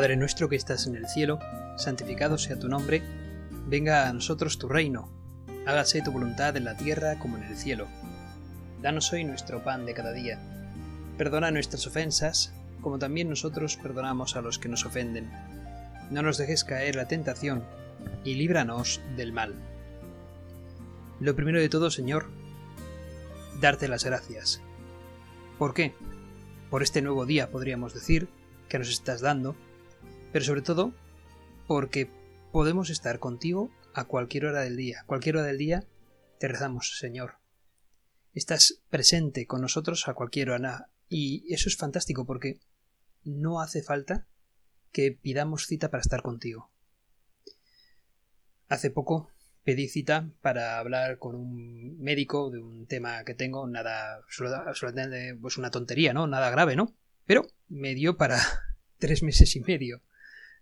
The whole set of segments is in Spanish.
Padre nuestro que estás en el cielo, santificado sea tu nombre, venga a nosotros tu reino, hágase tu voluntad en la tierra como en el cielo. Danos hoy nuestro pan de cada día. Perdona nuestras ofensas, como también nosotros perdonamos a los que nos ofenden. No nos dejes caer la tentación, y líbranos del mal. Lo primero de todo, Señor, darte las gracias. ¿Por qué? Por este nuevo día, podríamos decir, que nos estás dando, pero sobre todo porque podemos estar contigo a cualquier hora del día. Cualquier hora del día te rezamos, Señor. Estás presente con nosotros a cualquier hora y eso es fantástico porque no hace falta que pidamos cita para estar contigo. Hace poco pedí cita para hablar con un médico de un tema que tengo, nada, absolutamente, pues una tontería, ¿no? Nada grave, ¿no? Pero me dio para tres meses y medio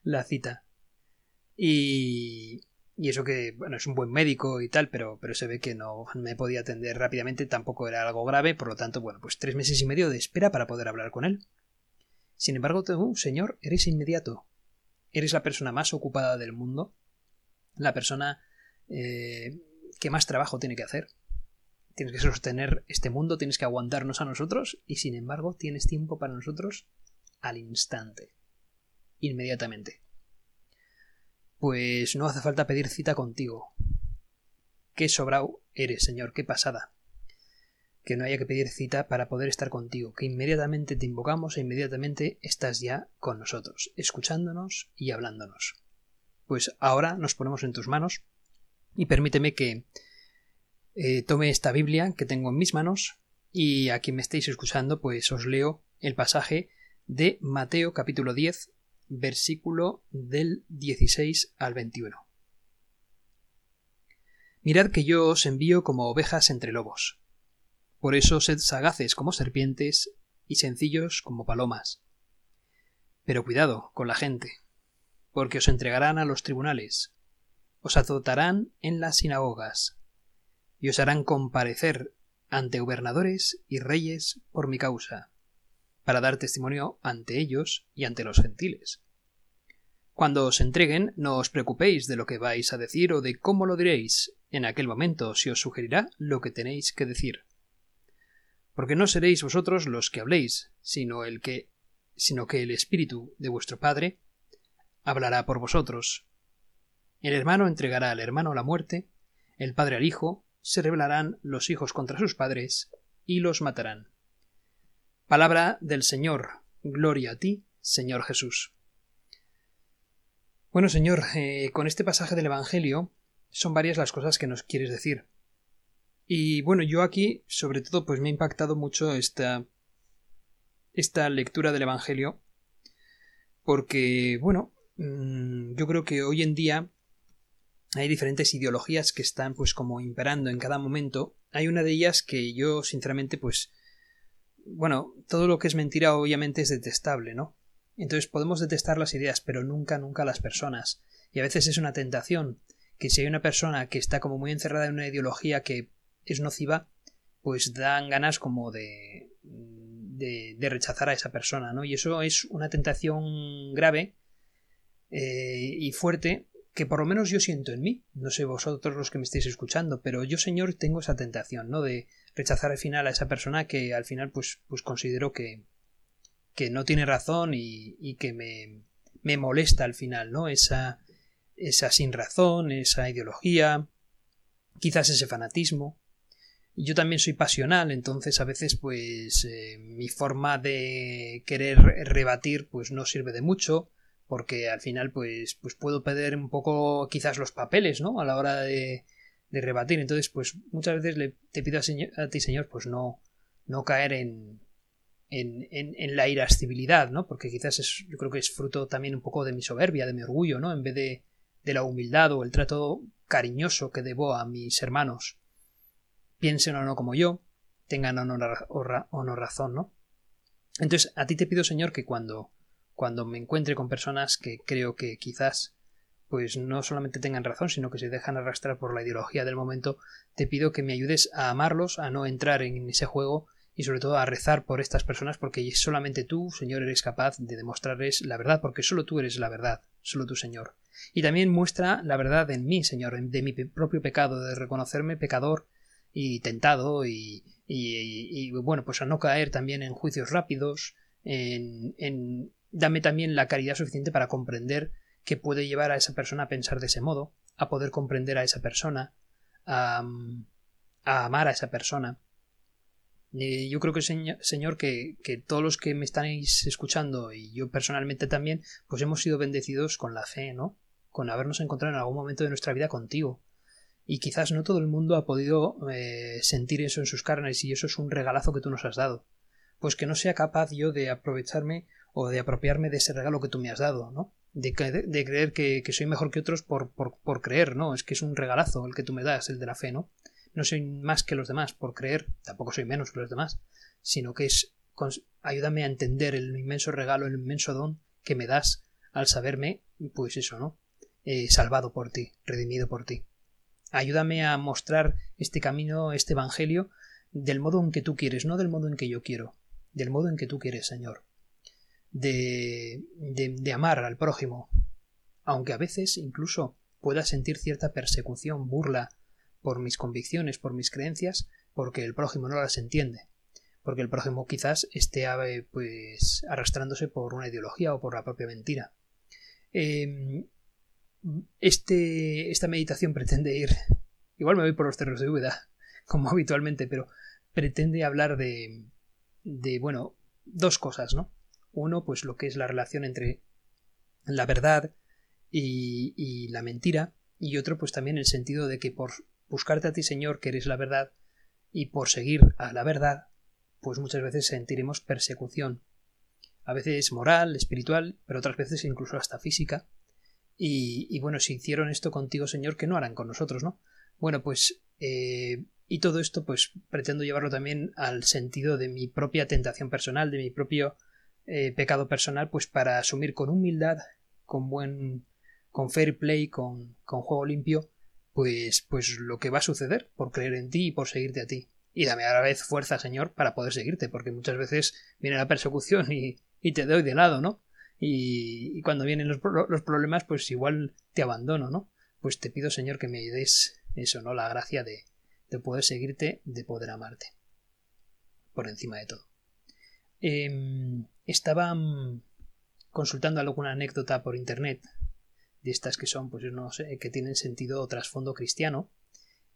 la cita. Y, y eso que, bueno, es un buen médico y tal, pero, pero se ve que no me podía atender rápidamente, tampoco era algo grave, por lo tanto, bueno, pues tres meses y medio de espera para poder hablar con él. Sin embargo, tú, señor, eres inmediato. Eres la persona más ocupada del mundo, la persona eh, que más trabajo tiene que hacer. Tienes que sostener este mundo, tienes que aguantarnos a nosotros, y sin embargo, tienes tiempo para nosotros al instante inmediatamente. Pues no hace falta pedir cita contigo. Qué sobrao eres, Señor, qué pasada. Que no haya que pedir cita para poder estar contigo, que inmediatamente te invocamos e inmediatamente estás ya con nosotros, escuchándonos y hablándonos. Pues ahora nos ponemos en tus manos y permíteme que eh, tome esta Biblia que tengo en mis manos y a quien me estéis escuchando pues os leo el pasaje de Mateo capítulo 10 versículo del 16 al 21. Mirad que yo os envío como ovejas entre lobos. Por eso sed sagaces como serpientes y sencillos como palomas. Pero cuidado con la gente, porque os entregarán a los tribunales, os azotarán en las sinagogas, y os harán comparecer ante gobernadores y reyes por mi causa para dar testimonio ante ellos y ante los gentiles. Cuando os entreguen, no os preocupéis de lo que vais a decir o de cómo lo diréis. En aquel momento se os sugerirá lo que tenéis que decir. Porque no seréis vosotros los que habléis, sino el que sino que el Espíritu de vuestro Padre hablará por vosotros. El hermano entregará al hermano la muerte, el padre al hijo, se rebelarán los hijos contra sus padres y los matarán. Palabra del Señor. Gloria a ti, Señor Jesús. Bueno, Señor, eh, con este pasaje del Evangelio son varias las cosas que nos quieres decir. Y bueno, yo aquí, sobre todo, pues me ha impactado mucho esta, esta lectura del Evangelio, porque, bueno, mm, yo creo que hoy en día hay diferentes ideologías que están pues como imperando en cada momento. Hay una de ellas que yo, sinceramente, pues bueno, todo lo que es mentira obviamente es detestable, ¿no? Entonces podemos detestar las ideas, pero nunca, nunca las personas. Y a veces es una tentación que si hay una persona que está como muy encerrada en una ideología que es nociva, pues dan ganas como de, de, de rechazar a esa persona, ¿no? Y eso es una tentación grave eh, y fuerte que por lo menos yo siento en mí. No sé vosotros los que me estáis escuchando, pero yo, Señor, tengo esa tentación, ¿no? De rechazar al final a esa persona que al final pues, pues considero que, que no tiene razón y, y que me, me, molesta al final, ¿no? Esa, esa sin razón, esa ideología, quizás ese fanatismo. Yo también soy pasional, entonces a veces pues eh, mi forma de querer rebatir pues no sirve de mucho, porque al final pues, pues puedo perder un poco quizás los papeles, ¿no? A la hora de, de rebatir. Entonces, pues muchas veces le, te pido a, ti, Señor, pues no, no caer en, en, en, la irascibilidad, ¿no? Porque quizás es, yo creo que es fruto también un poco de mi soberbia, de mi orgullo, ¿no? En vez de, de la humildad o el trato cariñoso que debo a mis hermanos. Piensen o no como yo, tengan o no, o no razón, ¿no? Entonces, a ti te pido, Señor, que cuando, cuando me encuentre con personas que creo que quizás pues no solamente tengan razón, sino que se dejan arrastrar por la ideología del momento, te pido que me ayudes a amarlos, a no entrar en ese juego y sobre todo a rezar por estas personas porque solamente tú, Señor, eres capaz de demostrarles la verdad, porque solo tú eres la verdad, solo tú, Señor. Y también muestra la verdad en mí, Señor, de mi propio pecado, de reconocerme pecador y tentado y, y, bueno, pues a no caer también en juicios rápidos, en, en dame también la caridad suficiente para comprender que puede llevar a esa persona a pensar de ese modo, a poder comprender a esa persona, a, a amar a esa persona yo creo que, Señor, que, que, todos los que me estáis escuchando y yo personalmente también, pues hemos sido bendecidos con la fe, ¿no? Con habernos encontrado en algún momento de nuestra vida contigo. Y quizás no todo el mundo ha podido eh, sentir eso en sus carnes y eso es un regalazo que tú nos has dado. Pues que no sea capaz yo de aprovecharme o de apropiarme de ese regalo que tú me has dado, ¿no? De, creer que, que, soy mejor que otros por, por, por creer, ¿no? Es que es un regalazo el que tú me das, el de la fe, ¿no? no soy más que los demás por creer, tampoco soy menos que los demás, sino que es ayúdame a entender el inmenso regalo, el inmenso don que me das al saberme, pues eso, ¿no? Eh, salvado por ti, redimido por ti. Ayúdame a mostrar este camino, este Evangelio, del modo en que tú quieres, no del modo en que yo quiero, del modo en que tú quieres, Señor. De, de, amar al prójimo, aunque a veces incluso pueda sentir cierta persecución, burla, por mis convicciones, por mis creencias, porque el prójimo no las entiende, porque el prójimo quizás esté pues arrastrándose por una ideología o por la propia mentira. Em, este, esta meditación pretende ir, igual me voy por los terrenos de duda, como habitualmente, pero pretende hablar de, de, bueno, dos cosas, ¿no? Uno, pues lo que es la relación entre la verdad y, y la mentira, y otro, pues también el sentido de que por buscarte a ti, Señor, que eres la verdad, y por seguir a la verdad, pues muchas veces sentiremos persecución, a veces moral, espiritual, pero otras veces incluso hasta física. Y, bueno, si hicieron esto contigo, Señor, ¿qué no harán con nosotros, no? Bueno, pues eh, y todo esto, pues pretendo llevarlo también al sentido de mi propia tentación personal, de mi propio eh, pecado personal, pues para asumir con humildad, con buen, con fair play, con, con juego limpio, pues, pues lo que va a suceder por creer en ti y por seguirte a ti. Y dame a la vez fuerza, Señor, para poder seguirte, porque muchas veces viene la persecución y, y te doy de lado, ¿no? Y, cuando vienen los, los, problemas, pues igual te abandono, ¿no? Pues te pido, Señor, que me des eso, ¿no? La gracia de, de poder seguirte, de poder amarte. Por encima de todo. Eh, estaba mm, consultando alguna anécdota por internet de estas que son, pues no sé, que tienen sentido o trasfondo cristiano.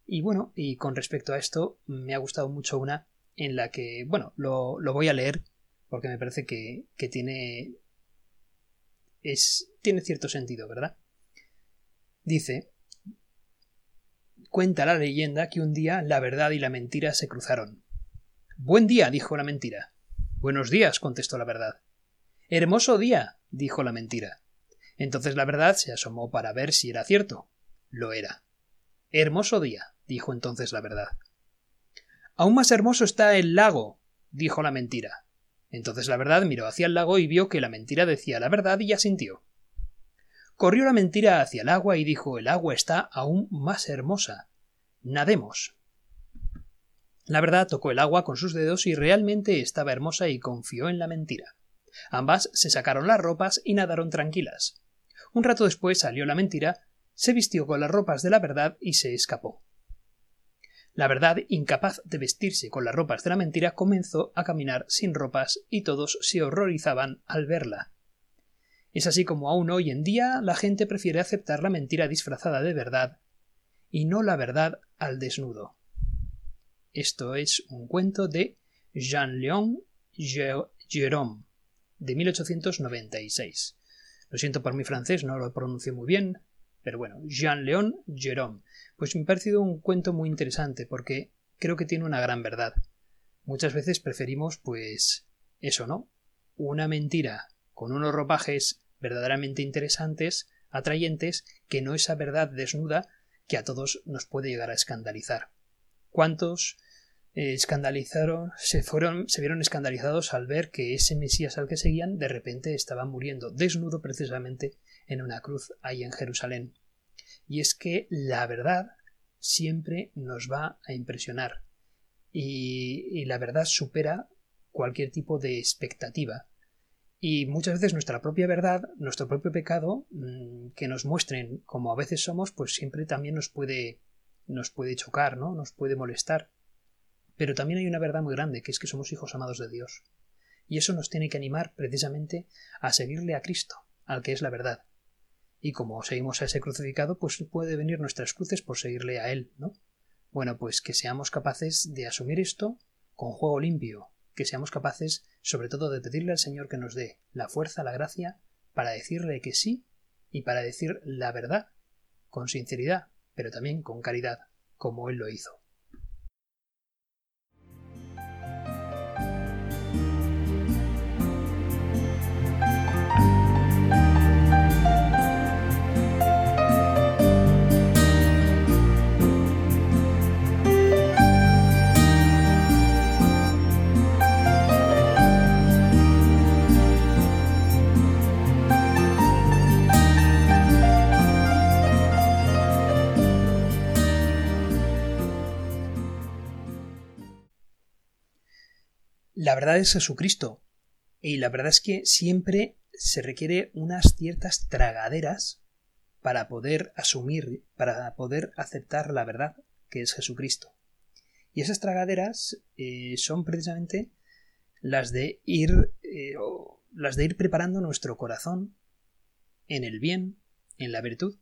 Y bueno, y con respecto a esto, me ha gustado mucho una en la que, bueno, lo, lo voy a leer porque me parece que, que tiene. es. tiene cierto sentido, ¿verdad? Dice. Cuenta la leyenda que un día la verdad y la mentira se cruzaron. Buen día, dijo la mentira. Buenos días, contestó la verdad. Hermoso día, dijo la mentira. Entonces la verdad se asomó para ver si era cierto. Lo era. Hermoso día, dijo entonces la verdad. Aún más hermoso está el lago, dijo la mentira. Entonces la verdad miró hacia el lago y vio que la mentira decía la verdad y asintió. Corrió la mentira hacia el agua y dijo el agua está aún más hermosa. Nademos. La verdad tocó el agua con sus dedos y realmente estaba hermosa y confió en la mentira. Ambas se sacaron las ropas y nadaron tranquilas. Un rato después salió la mentira, se vistió con las ropas de la verdad y se escapó. La verdad, incapaz de vestirse con las ropas de la mentira, comenzó a caminar sin ropas y todos se horrorizaban al verla. Es así como aún hoy en día la gente prefiere aceptar la mentira disfrazada de verdad y no la verdad al desnudo. Esto es un cuento de Jean-Léon Jérôme de 1896. Lo siento por mi francés, no lo pronuncio muy bien, pero bueno, Jean-Léon Jérôme. Pues me ha parecido un cuento muy interesante porque creo que tiene una gran verdad. Muchas veces preferimos, pues, eso, ¿no? Una mentira con unos ropajes verdaderamente interesantes, atrayentes, que no esa verdad desnuda que a todos nos puede llegar a escandalizar. ¿Cuántos escandalizaron, se fueron, se vieron escandalizados al ver que ese Mesías al que seguían de repente estaba muriendo desnudo precisamente en una cruz ahí en Jerusalén. Y es que la verdad siempre nos va a impresionar. y, la verdad supera cualquier tipo de expectativa. Y muchas veces nuestra propia verdad, nuestro propio pecado, mm, que nos muestren como a veces somos, pues siempre también nos puede, nos puede chocar, ¿no? Nos puede molestar. Pero también hay una verdad muy grande, que es que somos hijos amados de Dios. Y eso nos tiene que animar precisamente a seguirle a Cristo, al que es la verdad. Y como seguimos a ese crucificado, pues puede venir nuestras cruces por seguirle a Él, ¿no? Bueno, pues que seamos capaces de asumir esto con juego limpio, que seamos capaces sobre todo de pedirle al Señor que nos dé la fuerza, la gracia, para decirle que sí y para decir la verdad, con sinceridad, pero también con caridad, como Él lo hizo. La verdad es Jesucristo. Y la verdad es que siempre se requiere unas ciertas tragaderas para poder asumir, para poder aceptar la verdad que es Jesucristo. Y esas tragaderas eh, son precisamente las de ir eh, las de ir preparando nuestro corazón en el bien, en la virtud.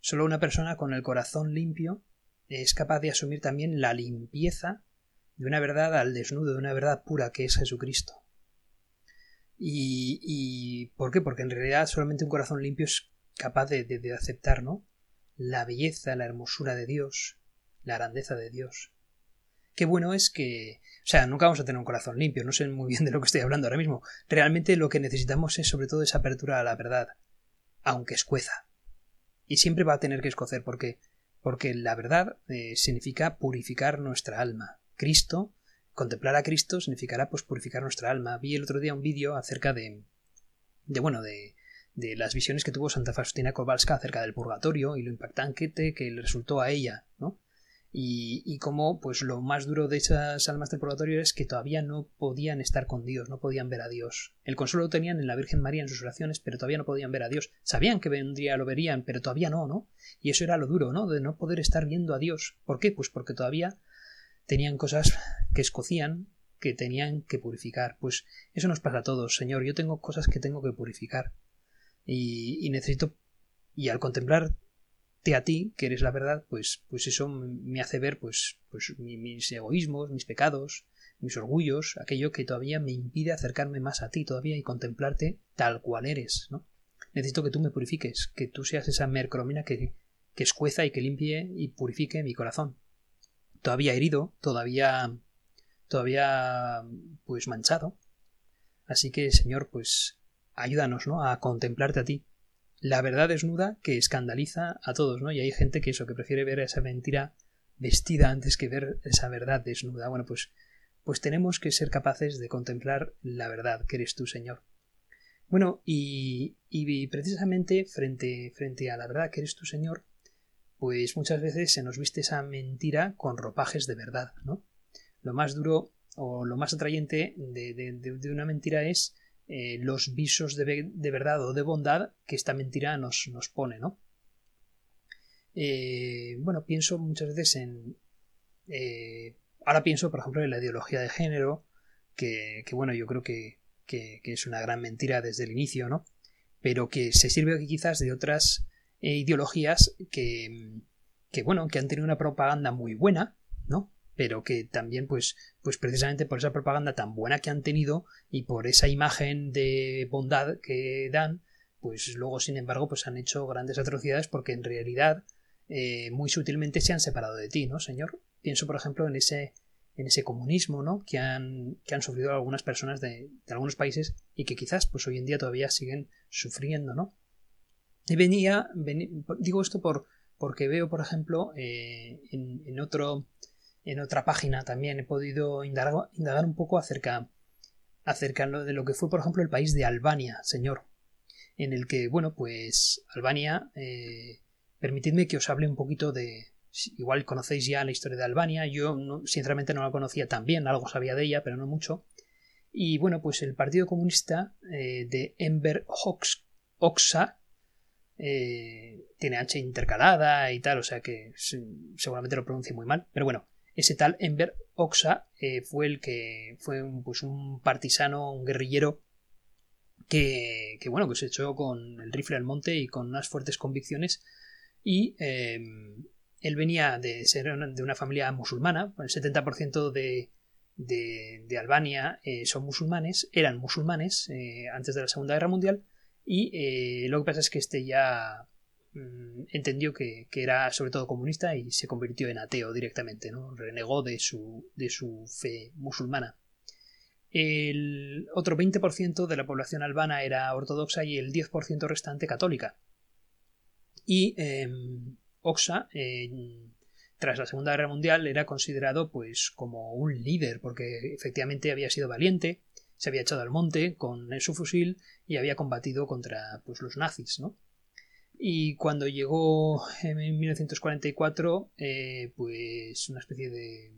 Solo una persona con el corazón limpio es capaz de asumir también la limpieza de una verdad al desnudo, de una verdad pura que es Jesucristo. Y, y ¿por qué? Porque en realidad solamente un corazón limpio es capaz de, de, aceptar, ¿no? La belleza, la hermosura de Dios, la grandeza de Dios. Qué bueno es que, o sea, nunca vamos a tener un corazón limpio, no sé muy bien de lo que estoy hablando ahora mismo. Realmente lo que necesitamos es sobre todo esa apertura a la verdad, aunque escueza. Y siempre va a tener que escocer, porque, porque la verdad eh, significa purificar nuestra alma, Cristo, contemplar a Cristo significará pues purificar nuestra alma. Vi el otro día un vídeo acerca de, de bueno, de, de las visiones que tuvo Santa Faustina Kowalska acerca del purgatorio y lo impactante que le resultó a ella, ¿no? Y, y cómo, pues lo más duro de esas almas del purgatorio es que todavía no podían estar con Dios, no podían ver a Dios. El consuelo lo tenían en la Virgen María en sus oraciones, pero todavía no podían ver a Dios. Sabían que vendría, lo verían, pero todavía no, ¿no? Y eso era lo duro, ¿no? De no poder estar viendo a Dios. ¿Por qué? Pues porque todavía tenían cosas que escocían que tenían que purificar. Pues eso nos pasa a todos, Señor. Yo tengo cosas que tengo que purificar. Y, necesito. Y al contemplarte a ti, que eres la verdad, pues, pues eso me hace ver pues, pues mis egoísmos, mis pecados, mis orgullos, aquello que todavía me impide acercarme más a ti todavía y contemplarte tal cual eres, ¿no? Necesito que tú me purifiques, que tú seas esa mercromina que, que escueza y que limpie y purifique mi corazón todavía herido, todavía todavía pues manchado. Así que, Señor, pues ayúdanos, ¿no? a contemplarte a ti. La verdad desnuda que escandaliza a todos, ¿no? Y hay gente que eso, que prefiere ver esa mentira vestida antes que ver esa verdad desnuda. Bueno, pues pues tenemos que ser capaces de contemplar la verdad que eres tú, Señor. Bueno, y, y precisamente frente, frente a la verdad que eres tú, Señor, pues muchas veces se nos viste esa mentira con ropajes de verdad, ¿no? Lo más duro o lo más atrayente de, una mentira es eh, los visos de, verdad o de bondad que esta mentira nos, nos pone, ¿no? Eh, bueno, pienso muchas veces en... Eh, ahora pienso, por ejemplo, en la ideología de género, que, bueno, yo creo que, que, es una gran mentira desde el inicio, ¿no? Pero que se sirve quizás de otras ideologías que, que, bueno, que han tenido una propaganda muy buena, ¿no? Pero que también, pues, pues precisamente por esa propaganda tan buena que han tenido y por esa imagen de bondad que dan, pues luego, sin embargo, pues han hecho grandes atrocidades porque en realidad eh, muy sutilmente se han separado de ti, ¿no, señor? Pienso, por ejemplo, en ese en ese comunismo, ¿no? Que han, que han sufrido algunas personas de, de, algunos países y que quizás, pues hoy en día todavía siguen sufriendo, ¿no? Venía, digo esto por, porque veo, por ejemplo, eh, en, otro, en otra página también he podido indagar, indagar un poco acerca, acerca de lo que fue, por ejemplo, el país de Albania, señor, en el que, bueno, pues Albania, eh, permitidme que os hable un poquito de, igual conocéis ya la historia de Albania, yo sinceramente no la conocía tan bien, algo sabía de ella, pero no mucho. Y bueno, pues el Partido Comunista eh, de Enver Hoxha eh, tiene H intercalada y tal, o sea que seguramente lo pronuncie muy mal, pero bueno, ese tal Enver Hoxha eh, fue el que fue un, pues un partisano, un guerrillero que, que, bueno, que se echó con el rifle al monte y con unas fuertes convicciones. Y em, él venía de ser de una familia musulmana, el 70% de, de, Albania eh, son musulmanes, eran musulmanes antes de la Segunda Guerra Mundial y eh, lo que pasa es que este ya mm, entendió que, era sobre todo comunista y se convirtió en ateo directamente, ¿no? renegó de su, de su fe musulmana. El otro 20% de la población albana era ortodoxa y el 10% restante católica. Y em, Oxa, tras la Segunda Guerra Mundial, era considerado pues como un líder, porque efectivamente había sido valiente, se había echado al monte con su fusil y había combatido contra pues, los nazis, ¿no? Y cuando llegó en 1944, eh, pues una especie de,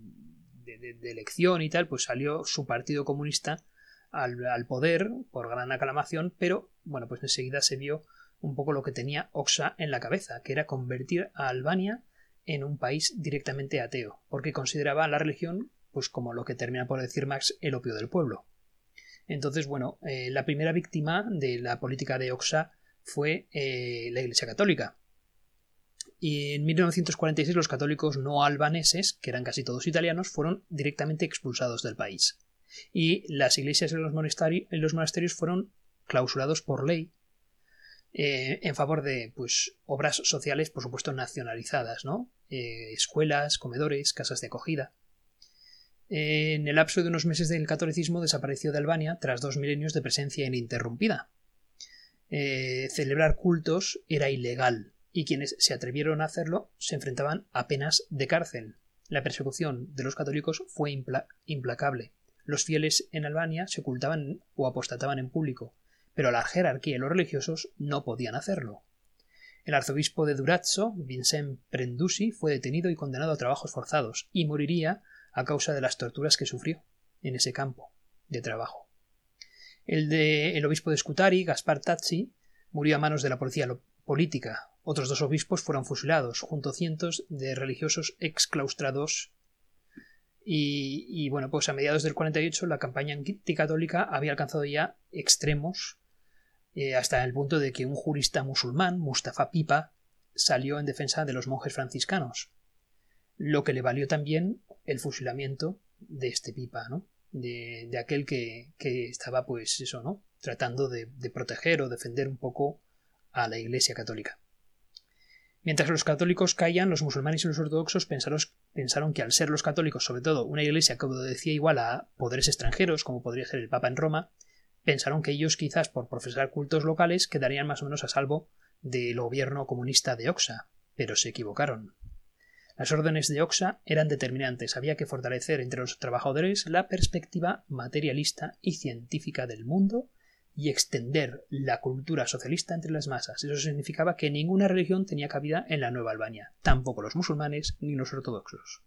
elección y tal, pues salió su partido comunista al, poder por gran aclamación, pero bueno, pues enseguida se vio un poco lo que tenía Oxa en la cabeza, que era convertir a Albania en un país directamente ateo, porque consideraba la religión pues como lo que termina por decir Max el opio del pueblo. Entonces, bueno, eh, la primera víctima de la política de Oxa fue eh, la Iglesia Católica. Y en 1946 los católicos no albaneses, que eran casi todos italianos, fueron directamente expulsados del país. Y las iglesias y los, monasterios fueron clausurados por ley eh, en favor de pues obras sociales, por supuesto, nacionalizadas, ¿no? Escuelas, comedores, casas de acogida. En el lapso de unos meses del catolicismo desapareció de Albania tras dos milenios de presencia ininterrumpida. Eh, celebrar cultos era ilegal y quienes se atrevieron a hacerlo se enfrentaban a penas de cárcel. La persecución de los católicos fue implacable. Los fieles en Albania se ocultaban o apostataban en público, pero la jerarquía y los religiosos no podían hacerlo. El arzobispo de Durazzo, Vincent Prendusi, fue detenido y condenado a trabajos forzados, y moriría a causa de las torturas que sufrió en ese campo de trabajo. El de el obispo de Scutari, Gaspar Tazzi, murió a manos de la policía política. Otros dos obispos fueron fusilados, junto a cientos de religiosos exclaustrados y, y, bueno, pues a mediados del 48 la campaña anticatólica había alcanzado ya extremos eh, hasta el punto de que un jurista musulmán, Mustafa Pipa, salió en defensa de los monjes franciscanos, lo que le valió también el fusilamiento de este Pipa, ¿no? De, aquel que, estaba, pues eso, ¿no? Tratando de, proteger o defender un poco a la Iglesia católica. Mientras los católicos caían, los musulmanes y los ortodoxos pensaron, pensaron, que al ser los católicos, sobre todo, una iglesia que obedecía igual a poderes extranjeros, como podría ser el Papa en Roma, pensaron que ellos quizás por profesar cultos locales quedarían más o menos a salvo del gobierno comunista de Oxa, pero se equivocaron. Las órdenes de Oxa eran determinantes, había que fortalecer entre los trabajadores la perspectiva materialista y científica del mundo y extender la cultura socialista entre las masas. Eso significaba que ninguna religión tenía cabida en la Nueva Albania, tampoco los musulmanes ni los ortodoxos.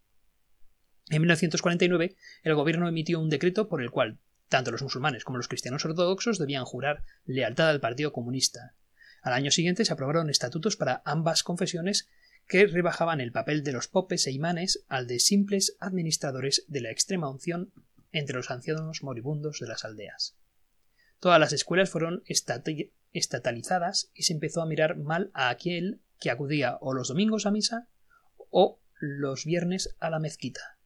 En 1949, el gobierno emitió un decreto por el cual tanto los musulmanes como los cristianos ortodoxos debían jurar lealtad al Partido Comunista. Al año siguiente se aprobaron estatutos para ambas confesiones que rebajaban el papel de los popes e imanes al de simples administradores de la extrema unción entre los ancianos moribundos de las aldeas. Todas las escuelas fueron estatalizadas y se empezó a mirar mal a aquel que acudía o los domingos a misa o los viernes a la mezquita.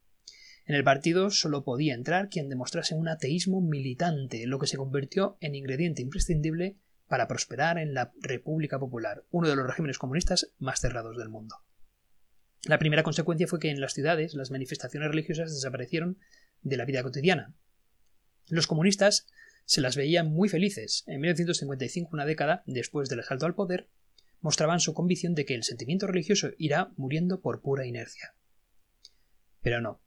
En el partido solo podía entrar quien demostrase un ateísmo militante, lo que se convirtió en ingrediente imprescindible para prosperar en la República Popular, uno de los regímenes comunistas más cerrados del mundo. La primera consecuencia fue que en las ciudades las manifestaciones religiosas desaparecieron de la vida cotidiana. Los comunistas se las veían muy felices. En 1955, una década después del asalto al poder, mostraban su convicción de que el sentimiento religioso irá muriendo por pura inercia. Pero no.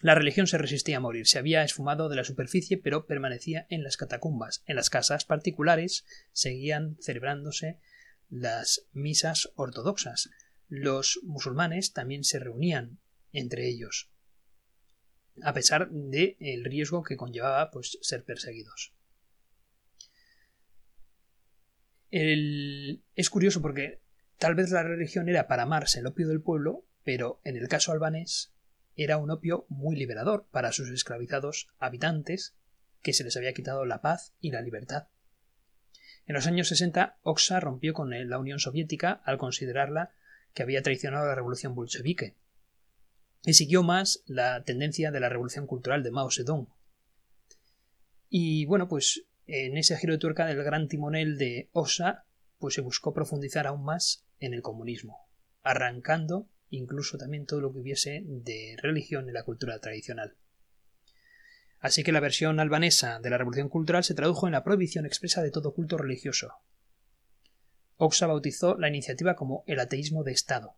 La religión se resistía a morir, se había esfumado de la superficie, pero permanecía en las catacumbas. En las casas particulares seguían celebrándose las misas ortodoxas. los musulmanes también se reunían entre ellos, a pesar del el riesgo que conllevaba pues, ser perseguidos. Es curioso porque tal vez la religión era para amarse el opio del pueblo, pero en el caso albanés era un opio muy liberador para sus esclavizados habitantes que se les había quitado la paz y la libertad. En los años 60, Oxa rompió con la Unión Soviética al considerarla que había traicionado la revolución bolchevique, y siguió más la tendencia de la revolución cultural de Mao Zedong. Y bueno, pues en ese giro de tuerca del gran timonel de Osa, pues se buscó profundizar aún más en el comunismo, arrancando incluso también todo lo que hubiese de religión en la cultura tradicional. Así que la versión albanesa de la revolución cultural se tradujo en la prohibición expresa de todo culto religioso. Oxa bautizó la iniciativa como el ateísmo de Estado.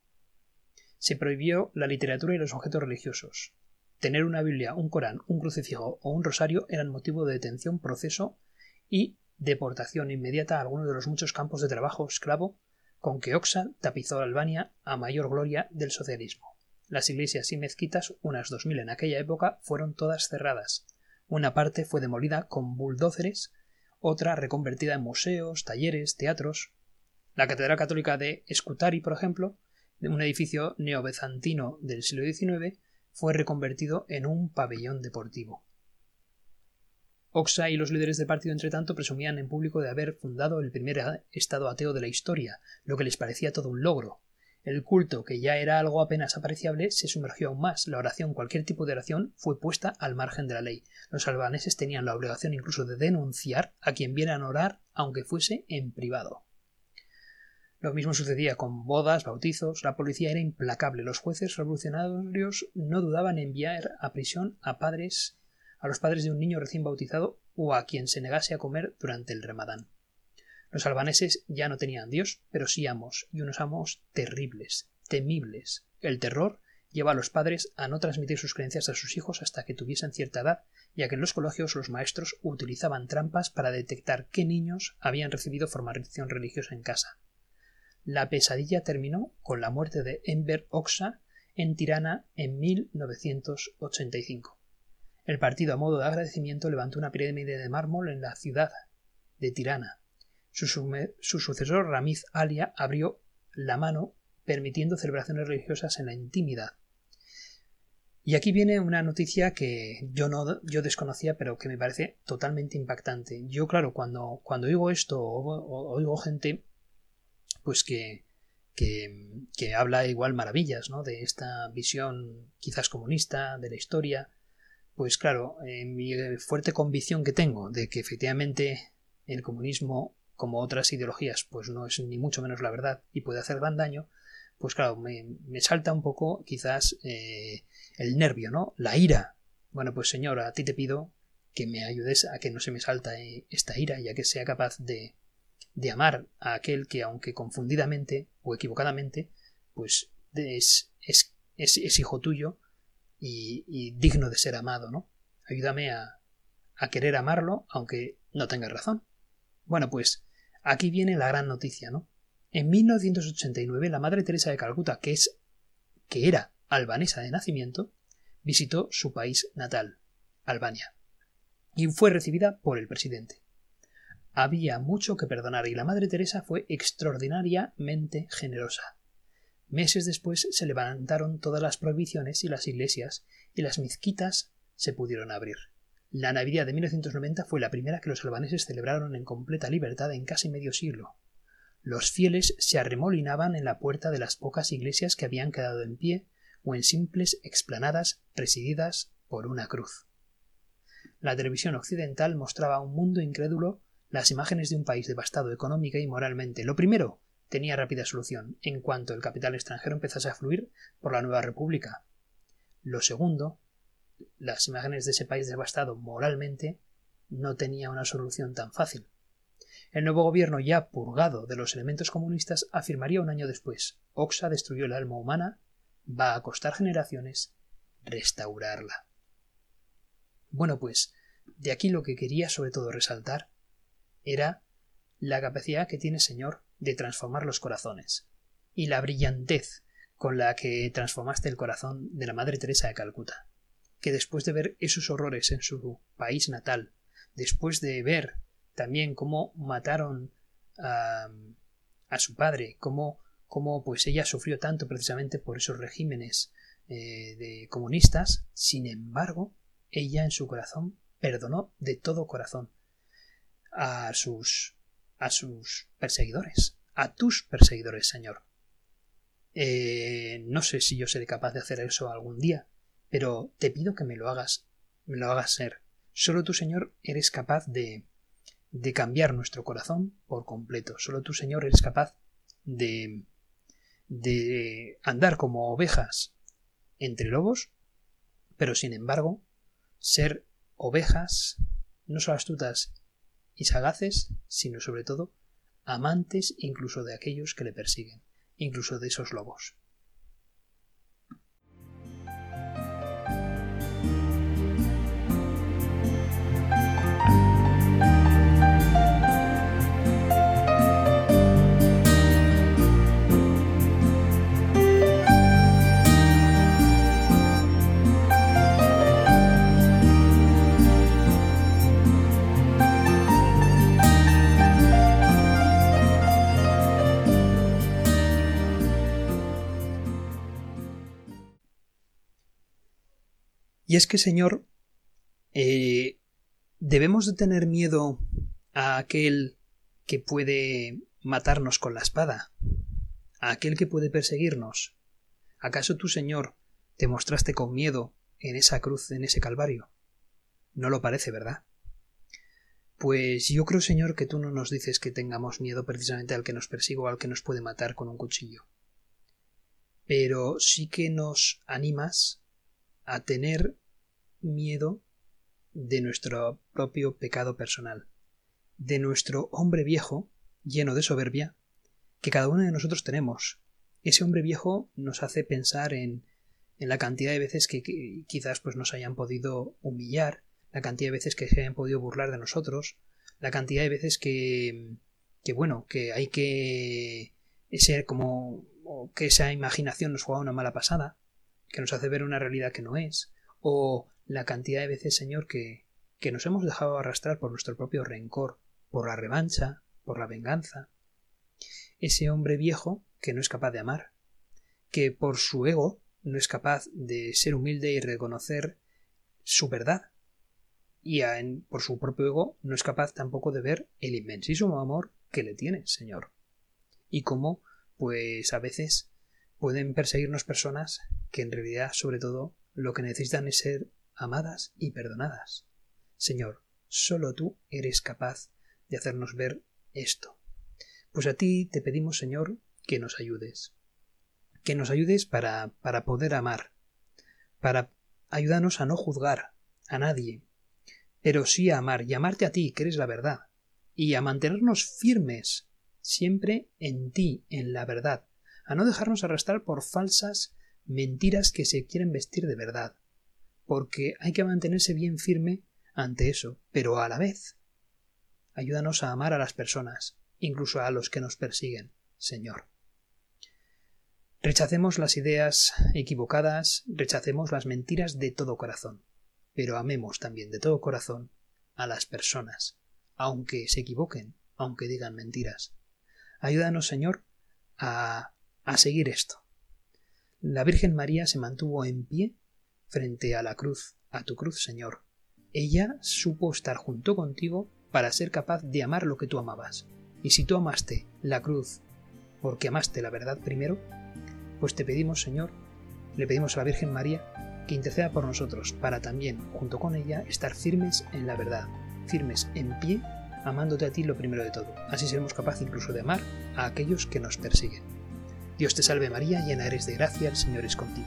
Se prohibió la literatura y los objetos religiosos. Tener una Biblia, un Corán, un crucifijo o un rosario eran motivo de detención, proceso y deportación inmediata a alguno de los muchos campos de trabajo esclavo con que Oxa tapizó Albania a mayor gloria del socialismo. Las iglesias y mezquitas, unas dos mil en aquella época, fueron todas cerradas. Una parte fue demolida con bulldóceres, otra reconvertida en museos, talleres, teatros. La Catedral Católica de Scutari, por ejemplo, un edificio neobezantino del siglo XIX, fue reconvertido en un pabellón deportivo. Oxa y los líderes del partido, entre tanto, presumían en público de haber fundado el primer estado ateo de la historia, lo que les parecía todo un logro. El culto, que ya era algo apenas apreciable, se sumergió aún más. La oración, cualquier tipo de oración, fue puesta al margen de la ley. Los albaneses tenían la obligación incluso de denunciar a quien vieran orar, aunque fuese en privado. Lo mismo sucedía con bodas, bautizos, la policía era implacable, los jueces revolucionarios no dudaban en enviar a prisión a padres a los padres de un niño recién bautizado o a quien se negase a comer durante el Ramadán. Los albaneses ya no tenían Dios, pero sí amos, y unos amos terribles, temibles. El terror lleva a los padres a no transmitir sus creencias a sus hijos hasta que tuviesen cierta edad, ya que en los colegios los maestros utilizaban trampas para detectar qué niños habían recibido formación religiosa en casa. La pesadilla terminó con la muerte de Enver Oxa en Tirana en 1985. El partido, a modo de agradecimiento, levantó una pirámide de mármol en la ciudad de Tirana. Su, sucesor, Ramiz Alia, abrió la mano permitiendo celebraciones religiosas en la intimidad. Y aquí viene una noticia que yo no yo desconocía, pero que me parece totalmente impactante. Yo, claro, cuando, cuando oigo esto, oigo gente pues que, que, que, habla igual maravillas, ¿no? De esta visión quizás comunista de la historia, pues claro, mi fuerte convicción que tengo de que efectivamente el comunismo, como otras ideologías, pues no es ni mucho menos la verdad y puede hacer gran daño, pues claro, me, salta un poco quizás eh, el nervio, ¿no? La ira. Bueno, pues señor, a ti te pido que me ayudes a que no se me salta eh, esta ira y a que sea capaz de, de amar a aquel que, aunque confundidamente o equivocadamente, pues es, es, es hijo tuyo y, digno de ser amado, ¿no? Ayúdame a, a querer amarlo, aunque no tenga razón. Bueno, pues aquí viene la gran noticia, ¿no? En 1989 la Madre Teresa de Calcuta, que es que era albanesa de nacimiento, visitó su país natal, Albania, y fue recibida por el presidente. Había mucho que perdonar y la Madre Teresa fue extraordinariamente generosa. Meses después se levantaron todas las prohibiciones y las iglesias y las mezquitas se pudieron abrir. La Navidad de 1990 fue la primera que los albaneses celebraron en completa libertad en casi medio siglo. Los fieles se arremolinaban en la puerta de las pocas iglesias que habían quedado en pie o en simples explanadas presididas por una cruz. La televisión occidental mostraba a un mundo incrédulo las imágenes de un país devastado económica y moralmente. Lo primero tenía rápida solución en cuanto el capital extranjero empezase a fluir por la nueva república. Lo segundo, las imágenes de ese país devastado moralmente no tenía una solución tan fácil. El nuevo gobierno, ya purgado de los elementos comunistas, afirmaría un año después Oxa destruyó el alma humana, va a costar generaciones restaurarla. Bueno, pues, de aquí lo que quería sobre todo resaltar era la capacidad que tiene Señor de transformar los corazones. y la brillantez con la que transformaste el corazón de la Madre Teresa de Calcuta, que después de ver esos horrores en su país natal, después de ver también cómo mataron a, a su padre, cómo, cómo, pues ella sufrió tanto precisamente por esos regímenes eh, de comunistas, sin embargo, ella en su corazón perdonó de todo corazón a sus a sus perseguidores, a tus perseguidores, Señor. Eh, no sé si yo seré capaz de hacer eso algún día, pero te pido que me lo hagas, me lo hagas ser. Solo tú, Señor, eres capaz de, de cambiar nuestro corazón por completo. Solo tú, Señor, eres capaz de, de andar como ovejas entre lobos, pero sin embargo, ser ovejas no solo astutas y sagaces, sino sobre todo amantes incluso de aquellos que le persiguen, incluso de esos lobos. Y es que, Señor, eh, debemos de tener miedo a aquel que puede matarnos con la espada, a aquel que puede perseguirnos. ¿Acaso tú, Señor, te mostraste con miedo en esa cruz, en ese calvario? No lo parece, ¿verdad? Pues yo creo, Señor, que tú no nos dices que tengamos miedo precisamente al que nos persigue o al que nos puede matar con un cuchillo. Pero sí que nos animas a tener miedo de nuestro propio pecado personal, de nuestro hombre viejo, lleno de soberbia, que cada uno de nosotros tenemos. Ese hombre viejo nos hace pensar en, en la cantidad de veces que, quizás pues nos hayan podido humillar, la cantidad de veces que se hayan podido burlar de nosotros, la cantidad de veces que, que bueno, que hay que ser como que esa imaginación nos juega una mala pasada, que nos hace ver una realidad que no es, o la cantidad de veces, Señor, que, que nos hemos dejado arrastrar por nuestro propio rencor, por la revancha, por la venganza. Ese hombre viejo que no es capaz de amar, que por su ego no es capaz de ser humilde y reconocer su verdad, y por su propio ego no es capaz tampoco de ver el inmensísimo amor que le tiene, Señor. Y cómo, pues a veces pueden perseguirnos personas que en realidad, sobre todo, lo que necesitan es ser amadas y perdonadas. Señor, solo tú eres capaz de hacernos ver esto. Pues a ti te pedimos, Señor, que nos ayudes. Que nos ayudes para, para poder amar, para ayudarnos a no juzgar a nadie, pero sí a amar y amarte a ti, que eres la verdad, y a mantenernos firmes siempre en ti, en la verdad, a no dejarnos arrastrar por falsas mentiras que se quieren vestir de verdad, porque hay que mantenerse bien firme ante eso, pero a la vez ayúdanos a amar a las personas, incluso a los que nos persiguen, Señor. Rechacemos las ideas equivocadas, rechacemos las mentiras de todo corazón, pero amemos también de todo corazón a las personas, aunque se equivoquen, aunque digan mentiras. Ayúdanos, Señor, a, a seguir esto. La Virgen María se mantuvo en pie frente a la cruz, a tu cruz, Señor. Ella supo estar junto contigo para ser capaz de amar lo que tú amabas. Y si tú amaste la cruz porque amaste la verdad primero, pues te pedimos, Señor, le pedimos a la Virgen María que interceda por nosotros para también, junto con ella, estar firmes en la verdad, firmes en pie, amándote a ti lo primero de todo. Así seremos capaces incluso de amar a aquellos que nos persiguen. Dios te salve María, llena eres de gracia, el Señor es contigo.